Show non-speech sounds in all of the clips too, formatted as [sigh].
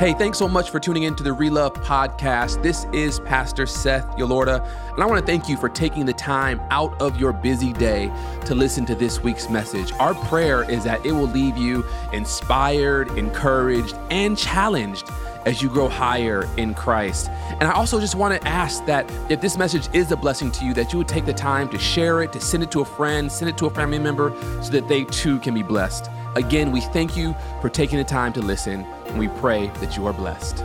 Hey, thanks so much for tuning in to the Relove podcast. This is Pastor Seth Yolorda, and I want to thank you for taking the time out of your busy day to listen to this week's message. Our prayer is that it will leave you inspired, encouraged, and challenged as you grow higher in Christ. And I also just want to ask that if this message is a blessing to you, that you would take the time to share it, to send it to a friend, send it to a family member, so that they too can be blessed. Again, we thank you for taking the time to listen, and we pray that you are blessed.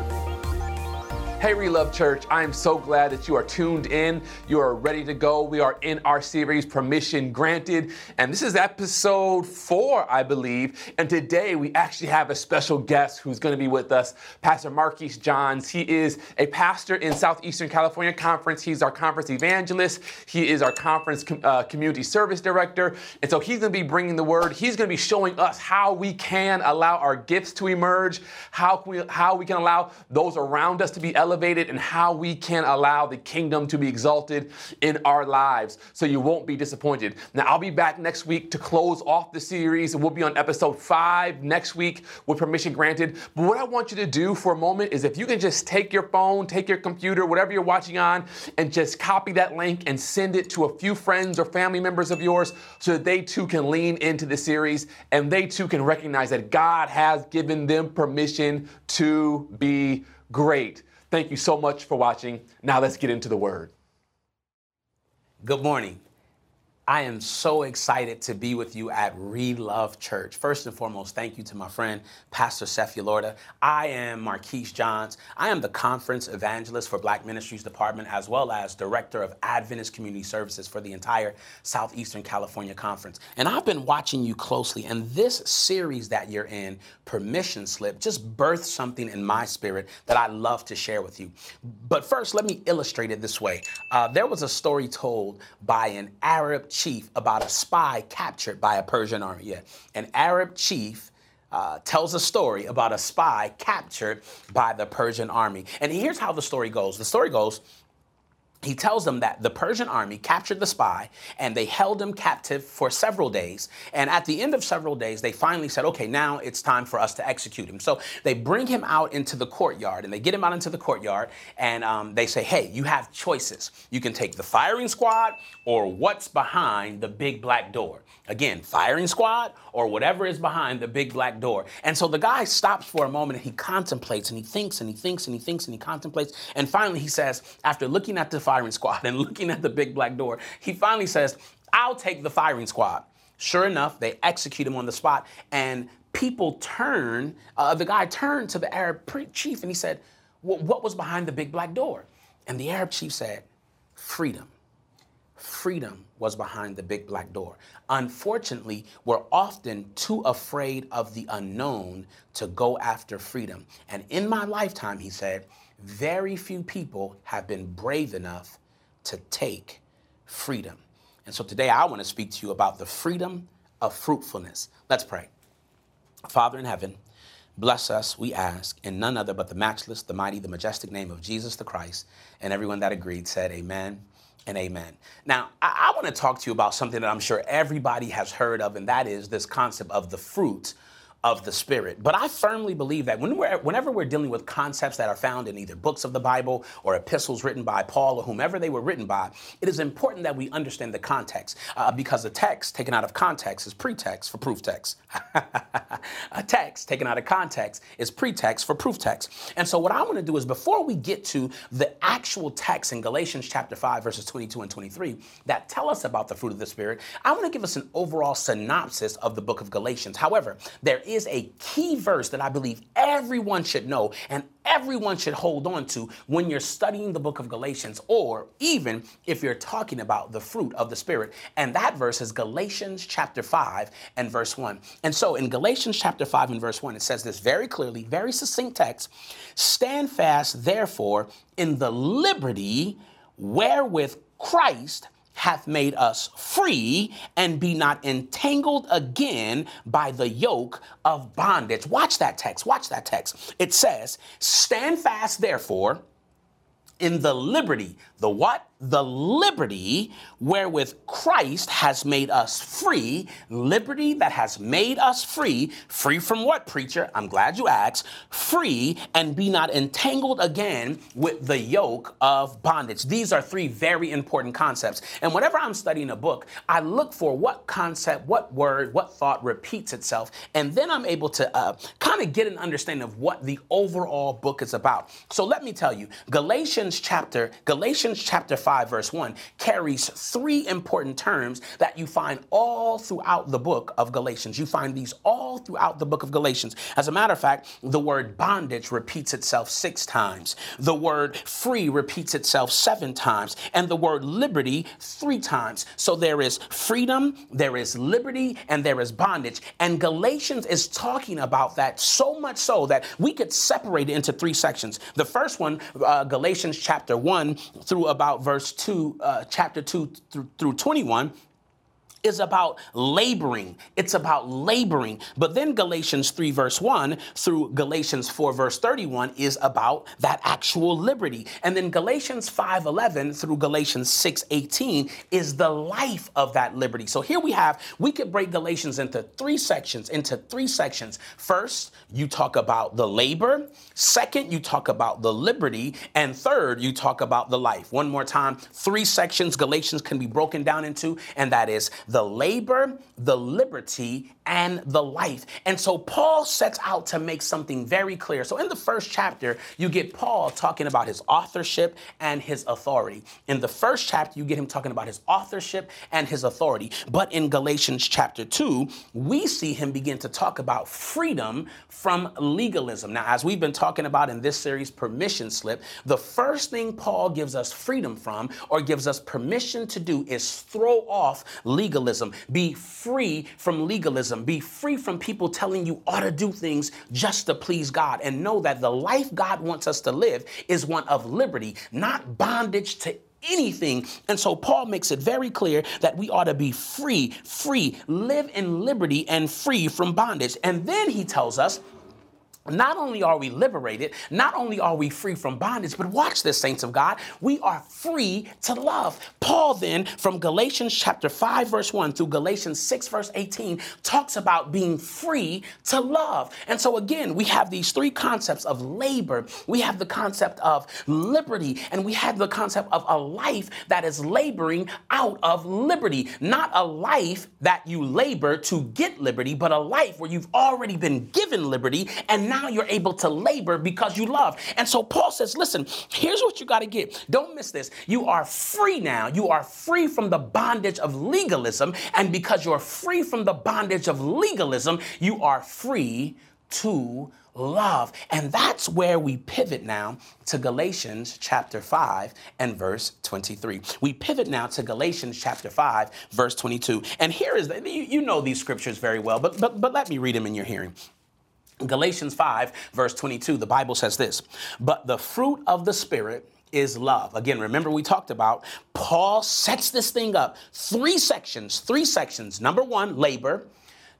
Hey, Relove Church, I am so glad that you are tuned in. You are ready to go. We are in our series, Permission Granted. And this is episode four, I believe. And today we actually have a special guest who's going to be with us, Pastor Marquise Johns. He is a pastor in Southeastern California Conference. He's our conference evangelist, he is our conference com- uh, community service director. And so he's going to be bringing the word. He's going to be showing us how we can allow our gifts to emerge, how, we, how we can allow those around us to be elevated elevated and how we can allow the kingdom to be exalted in our lives so you won't be disappointed. Now, I'll be back next week to close off the series, we'll be on episode five next week with permission granted. But what I want you to do for a moment is if you can just take your phone, take your computer, whatever you're watching on, and just copy that link and send it to a few friends or family members of yours so that they too can lean into the series and they too can recognize that God has given them permission to be great. Thank you so much for watching. Now let's get into the word. Good morning. I am so excited to be with you at Relove Church. First and foremost, thank you to my friend, Pastor Seth Yolorda. I am Marquise Johns. I am the conference evangelist for Black Ministries Department, as well as director of Adventist Community Services for the entire Southeastern California Conference. And I've been watching you closely, and this series that you're in, Permission Slip, just birthed something in my spirit that I love to share with you. But first, let me illustrate it this way. Uh, there was a story told by an Arab chief about a spy captured by a Persian army. Yeah, an Arab chief uh, tells a story about a spy captured by the Persian army. And here's how the story goes. The story goes he tells them that the Persian army captured the spy and they held him captive for several days. And at the end of several days, they finally said, okay, now it's time for us to execute him. So they bring him out into the courtyard and they get him out into the courtyard and um, they say, hey, you have choices. You can take the firing squad or what's behind the big black door. Again, firing squad or whatever is behind the big black door. And so the guy stops for a moment and he contemplates and he thinks and he thinks and he thinks and he contemplates. And finally he says, after looking at the squad and looking at the big black door, he finally says, I'll take the firing squad. Sure enough, they execute him on the spot and people turn, uh, the guy turned to the Arab chief and he said, What was behind the big black door? And the Arab chief said, Freedom freedom was behind the big black door. Unfortunately, we're often too afraid of the unknown to go after freedom. And in my lifetime, he said, very few people have been brave enough to take freedom. And so today I want to speak to you about the freedom of fruitfulness. Let's pray. Father in heaven, bless us, we ask, in none other but the matchless, the mighty, the majestic name of Jesus the Christ. And everyone that agreed said, Amen and amen. Now, I, I want to talk to you about something that I'm sure everybody has heard of, and that is this concept of the fruit of the Spirit. But I firmly believe that when we're, whenever we're dealing with concepts that are found in either books of the Bible or epistles written by Paul or whomever they were written by, it is important that we understand the context uh, because the text taken out of context is pretext for proof text. [laughs] a text taken out of context is pretext for proof text. And so, what I want to do is before we get to the actual text in Galatians chapter 5, verses 22 and 23 that tell us about the fruit of the Spirit, I want to give us an overall synopsis of the book of Galatians. However, there is is a key verse that I believe everyone should know and everyone should hold on to when you're studying the book of Galatians, or even if you're talking about the fruit of the Spirit. And that verse is Galatians chapter 5 and verse 1. And so in Galatians chapter 5 and verse 1, it says this very clearly, very succinct text Stand fast, therefore, in the liberty wherewith Christ hath made us free and be not entangled again by the yoke of bondage. Watch that text. Watch that text. It says, Stand fast, therefore, in the liberty, the what? the liberty wherewith Christ has made us free, liberty that has made us free, free from what, preacher? I'm glad you asked, free and be not entangled again with the yoke of bondage. These are three very important concepts. And whenever I'm studying a book, I look for what concept, what word, what thought repeats itself, and then I'm able to uh, kind of get an understanding of what the overall book is about. So let me tell you, Galatians chapter, Galatians chapter 5, verse 1, carries three important terms that you find all throughout the book of Galatians. You find these all throughout the book of Galatians. As a matter of fact, the word bondage repeats itself six times, the word free repeats itself seven times, and the word liberty three times. So there is freedom, there is liberty, and there is bondage. And Galatians is talking about that so much so that we could separate it into three sections. The first one, uh, Galatians chapter 1 through about verse 2, uh, chapter 2 through, through 21 is about laboring. It's about laboring. But then Galatians 3, verse 1 through Galatians 4, verse 31 is about that actual liberty. And then Galatians 5, 11 through Galatians 6, 18 is the life of that liberty. So here we have, we could break Galatians into three sections, into three sections. First, you talk about the labor. Second, you talk about the liberty. And third, you talk about the life. One more time, three sections Galatians can be broken down into, and that is labor, the liberty, and the life. And so Paul sets out to make something very clear. So in the first chapter, you get Paul talking about his authorship and his authority. In the first chapter, you get him talking about his authorship and his authority. But in Galatians chapter 2, we see him begin to talk about freedom from legalism. Now, as we've been talking about in this series, permission slip, the first thing Paul gives us freedom from or gives us permission to do is throw off legalism legalism. Be free from legalism. Be free from people telling you ought to do things just to please God. And know that the life God wants us to live is one of liberty, not bondage to anything. And so Paul makes it very clear that we ought to be free, free, live in liberty and free from bondage. And then he tells us not only are we liberated, not only are we free from bondage, but watch this, saints of God, we are free to love. Paul, then, from Galatians chapter 5, verse 1 through Galatians 6, verse 18, talks about being free to love. And so, again, we have these three concepts of labor, we have the concept of liberty, and we have the concept of a life that is laboring out of liberty. Not a life that you labor to get liberty, but a life where you've already been given liberty and now you're able to labor because you love. And so Paul says, listen, here's what you got to get. Don't miss this. You are free now. You are free from the bondage of legalism. And because you're free from the bondage of legalism, you are free to love. And that's where we pivot now to Galatians chapter 5 and verse 23. We pivot now to Galatians chapter 5, verse 22. And here is the, you, you know these scriptures very well, but, but, but let me read them in your hearing. Galatians 5, verse 22, the Bible says this But the fruit of the Spirit is love. Again, remember we talked about Paul sets this thing up. Three sections, three sections. Number one, labor.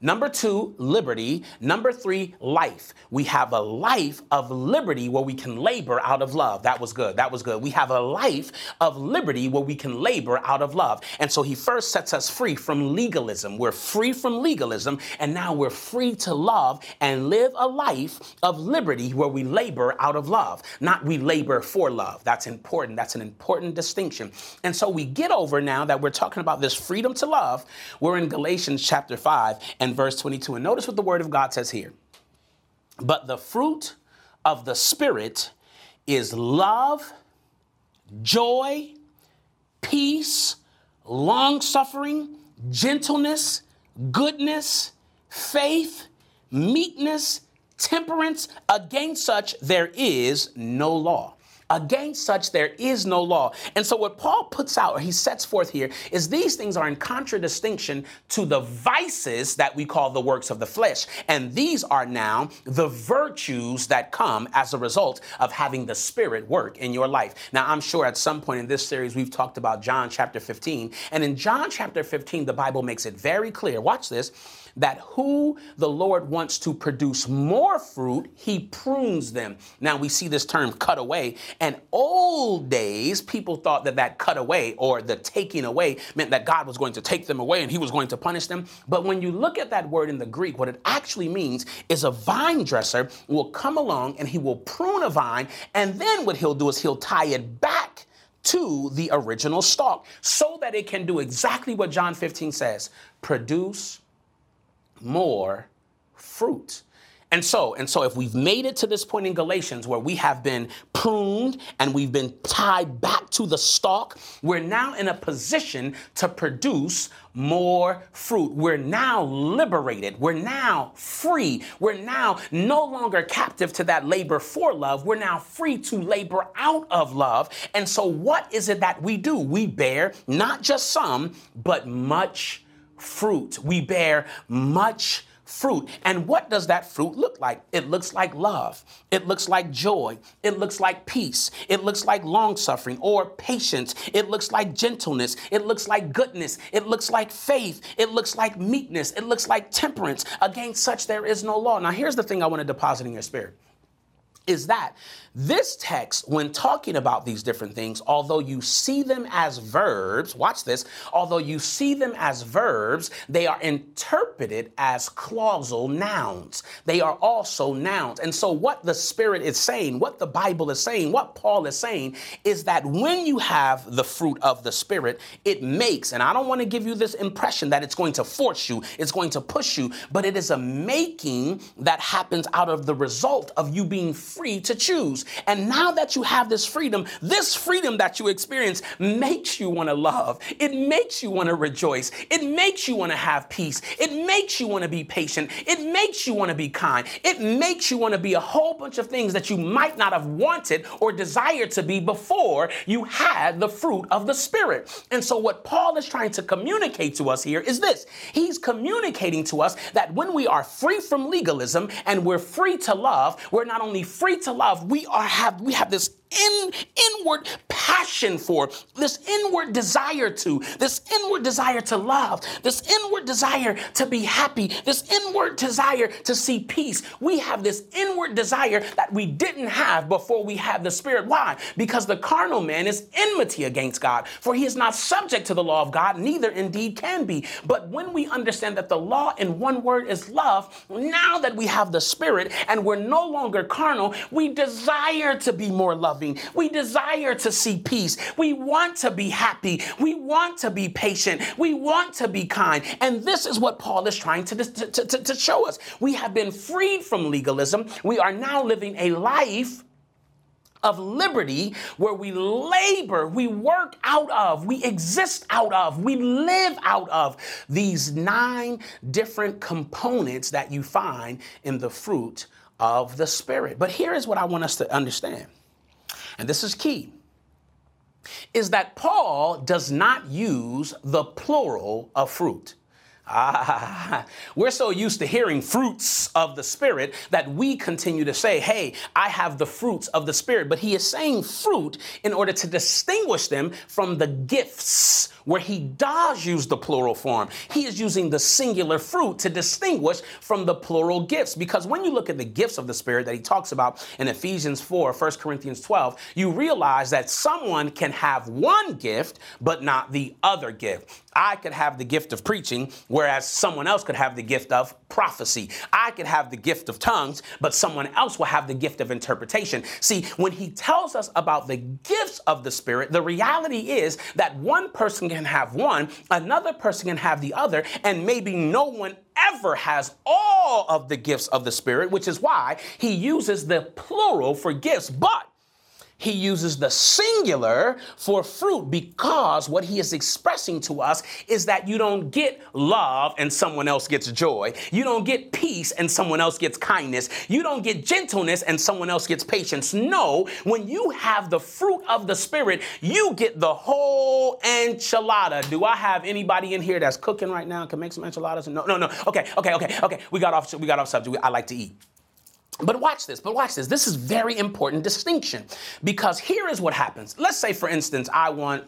Number two, liberty. Number three, life. We have a life of liberty where we can labor out of love. That was good. That was good. We have a life of liberty where we can labor out of love. And so he first sets us free from legalism. We're free from legalism, and now we're free to love and live a life of liberty where we labor out of love, not we labor for love. That's important. That's an important distinction. And so we get over now that we're talking about this freedom to love. We're in Galatians chapter 5 and verse 22. And notice what the word of God says here. But the fruit of the Spirit is love, joy, peace, long suffering, gentleness, goodness, faith, meekness, temperance. Against such there is no law. Against such there is no law. And so what Paul puts out, or he sets forth here, is these things are in contradistinction to the vices that we call the works of the flesh. And these are now the virtues that come as a result of having the Spirit work in your life. Now, I'm sure at some point in this series, we've talked about John chapter 15. And in John chapter 15, the Bible makes it very clear. Watch this that who the Lord wants to produce more fruit, he prunes them. Now we see this term cut away, And old days, people thought that that cut away or the taking away meant that God was going to take them away and he was going to punish them. But when you look at that word in the Greek, what it actually means is a vine dresser will come along and he will prune a vine. And then what he'll do is he'll tie it back to the original stalk so that it can do exactly what John 15 says produce more fruit. And so, and so if we've made it to this point in Galatians where we have been pruned and we've been tied back to the stalk, we're now in a position to produce more fruit. We're now liberated. We're now free. We're now no longer captive to that labor for love. We're now free to labor out of love. And so, what is it that we do? We bear not just some, but much fruit. We bear much fruit. And what does that fruit look like? It looks like love. It looks like joy. It looks like peace. It looks like long suffering or patience. It looks like gentleness. It looks like goodness. It looks like faith. It looks like meekness. It looks like temperance. Against such there is no law. Now, here's the thing I want to deposit in your spirit is that this text, when talking about these different things, although you see them as verbs, watch this, although you see them as verbs, they are interpreted as clausal nouns. They are also nouns. And so, what the Spirit is saying, what the Bible is saying, what Paul is saying, is that when you have the fruit of the Spirit, it makes, and I don't want to give you this impression that it's going to force you, it's going to push you, but it is a making that happens out of the result of you being free to choose. And now that you have this freedom, this freedom that you experience makes you want to love. It makes you want to rejoice. It makes you want to have peace. It makes you want to be patient. It makes you want to be kind. It makes you want to be a whole bunch of things that you might not have wanted or desired to be before you had the fruit of the Spirit. And so, what Paul is trying to communicate to us here is this He's communicating to us that when we are free from legalism and we're free to love, we're not only free to love, we are have we have this in, inward passion for, this inward desire to, this inward desire to love, this inward desire to be happy, this inward desire to see peace. We have this inward desire that we didn't have before we had the Spirit. Why? Because the carnal man is enmity against God, for he is not subject to the law of God, neither indeed can be. But when we understand that the law in one word is love, now that we have the Spirit and we're no longer carnal, we desire to be more loving loving. We desire to see peace. We want to be happy. We want to be patient. We want to be kind. And this is what Paul is trying to, to, to, to show us. We have been freed from legalism. We are now living a life of liberty where we labor, we work out of, we exist out of, we live out of these nine different components that you find in the fruit of the Spirit. But here is what I want us to understand and this is key, is that Paul does not use the plural of fruit. Ah, [laughs] we're so used to hearing fruits of the Spirit that we continue to say, hey, I have the fruits of the Spirit. But he is saying fruit in order to distinguish them from the gifts, where he does use the plural form. He is using the singular fruit to distinguish from the plural gifts. Because when you look at the gifts of the Spirit that he talks about in Ephesians 4, 1 Corinthians 12, you realize that someone can have one gift, but not the other gift. I could have the gift of preaching, whereas someone else could have the gift of prophecy. I could have the gift of tongues, but someone else will have the gift of interpretation. See, when he tells us about the gifts of the Spirit, the reality is that one person can have one, another person can have the other, and maybe no one ever has all of the gifts of the Spirit, which is why he uses the plural for gifts. But he uses the singular for fruit because what he is expressing to us is that you don't get love and someone else gets joy. You don't get peace and someone else gets kindness. You don't get gentleness and someone else gets patience. No, when you have the fruit of the Spirit, you get the whole enchilada. Do I have anybody in here that's cooking right now can make some enchiladas? No, no, no. Okay, okay, okay, okay. We got off. We got off subject. I like to eat. But watch this, but watch this. This is very important distinction because here is what happens. Let's say, for instance, I want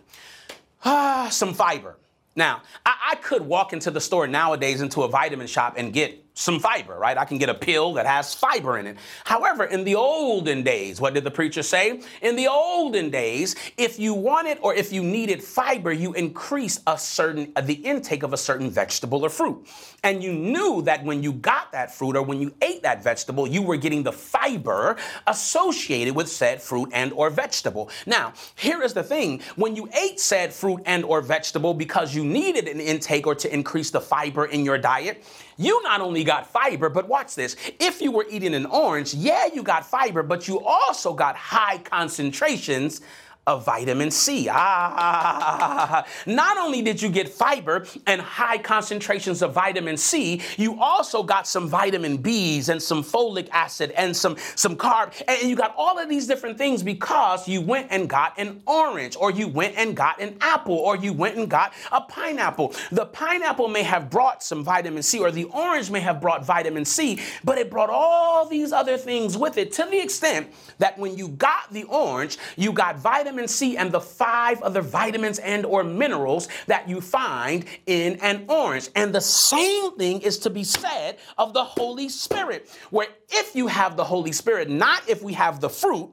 uh, some fiber. Now, I, I could walk into the store nowadays into a vitamin shop and get some fiber, right? I can get a pill that has fiber in it. However, in the olden days, what did the preacher say? In the olden days, if you wanted or if you needed fiber, you increased a certain the intake of a certain vegetable or fruit. And you knew that when you got that fruit or when you ate that vegetable, you were getting the fiber associated with said fruit and or vegetable. Now, here is the thing. When you ate said fruit and or vegetable because you needed an intake or to increase the fiber in your diet, you not only got fiber, but watch this. If you were eating an orange, yeah, you got fiber, but you also got high concentrations of vitamin C. Ah, not only did you get fiber and high concentrations of vitamin C, you also got some vitamin Bs and some folic acid and some, some carb. And you got all of these different things because you went and got an orange, or you went and got an apple, or you went and got a pineapple. The pineapple may have brought some vitamin C, or the orange may have brought vitamin C, but it brought all these other things with it to the extent that when you got the orange, you got vitamin vitamin C and the five other vitamins and or minerals that you find in an orange. And the same thing is to be said of the Holy Spirit, where if you have the Holy Spirit, not if we have the fruit,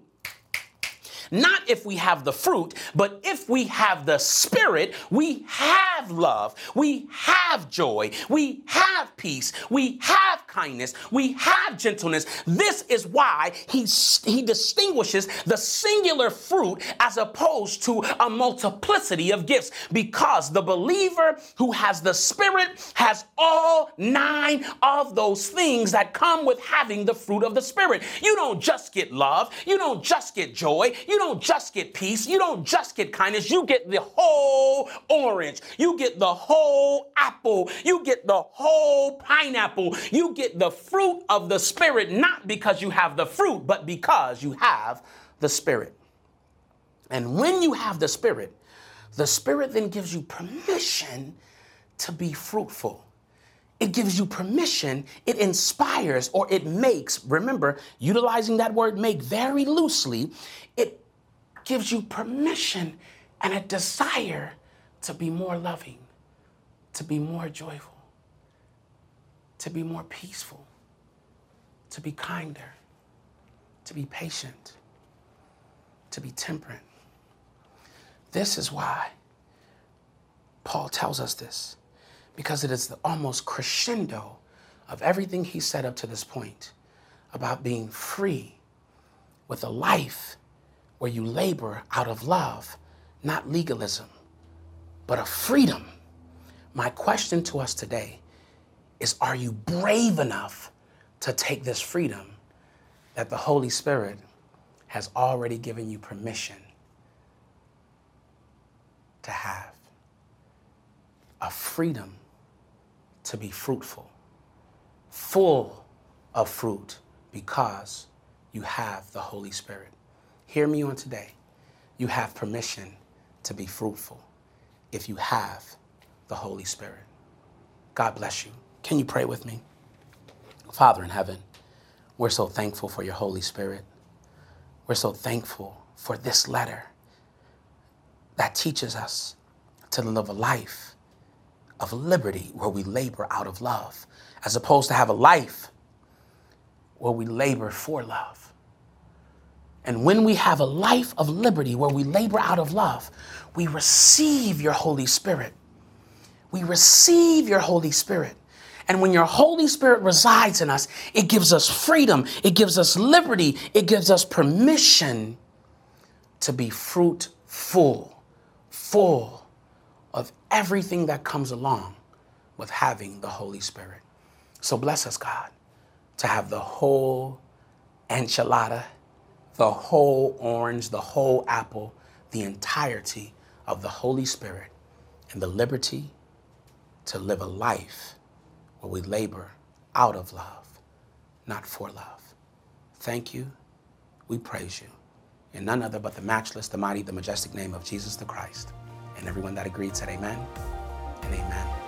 not if we have the fruit, but if we have the Spirit, we have love, we have joy, we have peace, we have kindness, we have gentleness. This is why he, he distinguishes the singular fruit as opposed to a multiplicity of gifts, because the believer who has the Spirit has all nine of those things that come with having the fruit of the Spirit. You don't just get love, you don't just get joy, you don't just get peace. You don't just get kindness. You get the whole orange. You get the whole apple. You get the whole pineapple. You get the fruit of the Spirit, not because you have the fruit, but because you have the Spirit. And when you have the Spirit, the Spirit then gives you permission to be fruitful. It gives you permission, it inspires, or it makes, remember, utilizing that word make very loosely, it gives you permission and a desire to be more loving, to be more joyful, to be more peaceful, to be kinder, to be patient, to be temperate. This is why Paul tells us this, because it is the almost crescendo of everything he said up to this point about being free with a life where you labor out of love, not legalism, but a freedom. My question to us today is Are you brave enough to take this freedom that the Holy Spirit has already given you permission to have? A freedom to be fruitful, full of fruit because you have the Holy Spirit. Hear me on today. You have permission to be fruitful if you have the Holy Spirit. God bless you. Can you pray with me? Father in heaven, we're so thankful for your Holy Spirit. We're so thankful for this letter that teaches us to live a life of liberty where we labor out of love, as opposed to have a life where we labor for love. And when we have a life of liberty where we labor out of love, we receive your Holy Spirit. We receive your Holy Spirit. And when your Holy Spirit resides in us, it gives us freedom, it gives us liberty, it gives us permission to be fruitful, full of everything that comes along with having the Holy Spirit. So bless us, God, to have the whole enchilada the whole orange, the whole apple, the entirety of the Holy Spirit, and the liberty to live a life where we labor out of love, not for love. Thank you. We praise you. In none other but the matchless, the mighty, the majestic name of Jesus the Christ. And everyone that agreed said amen and amen.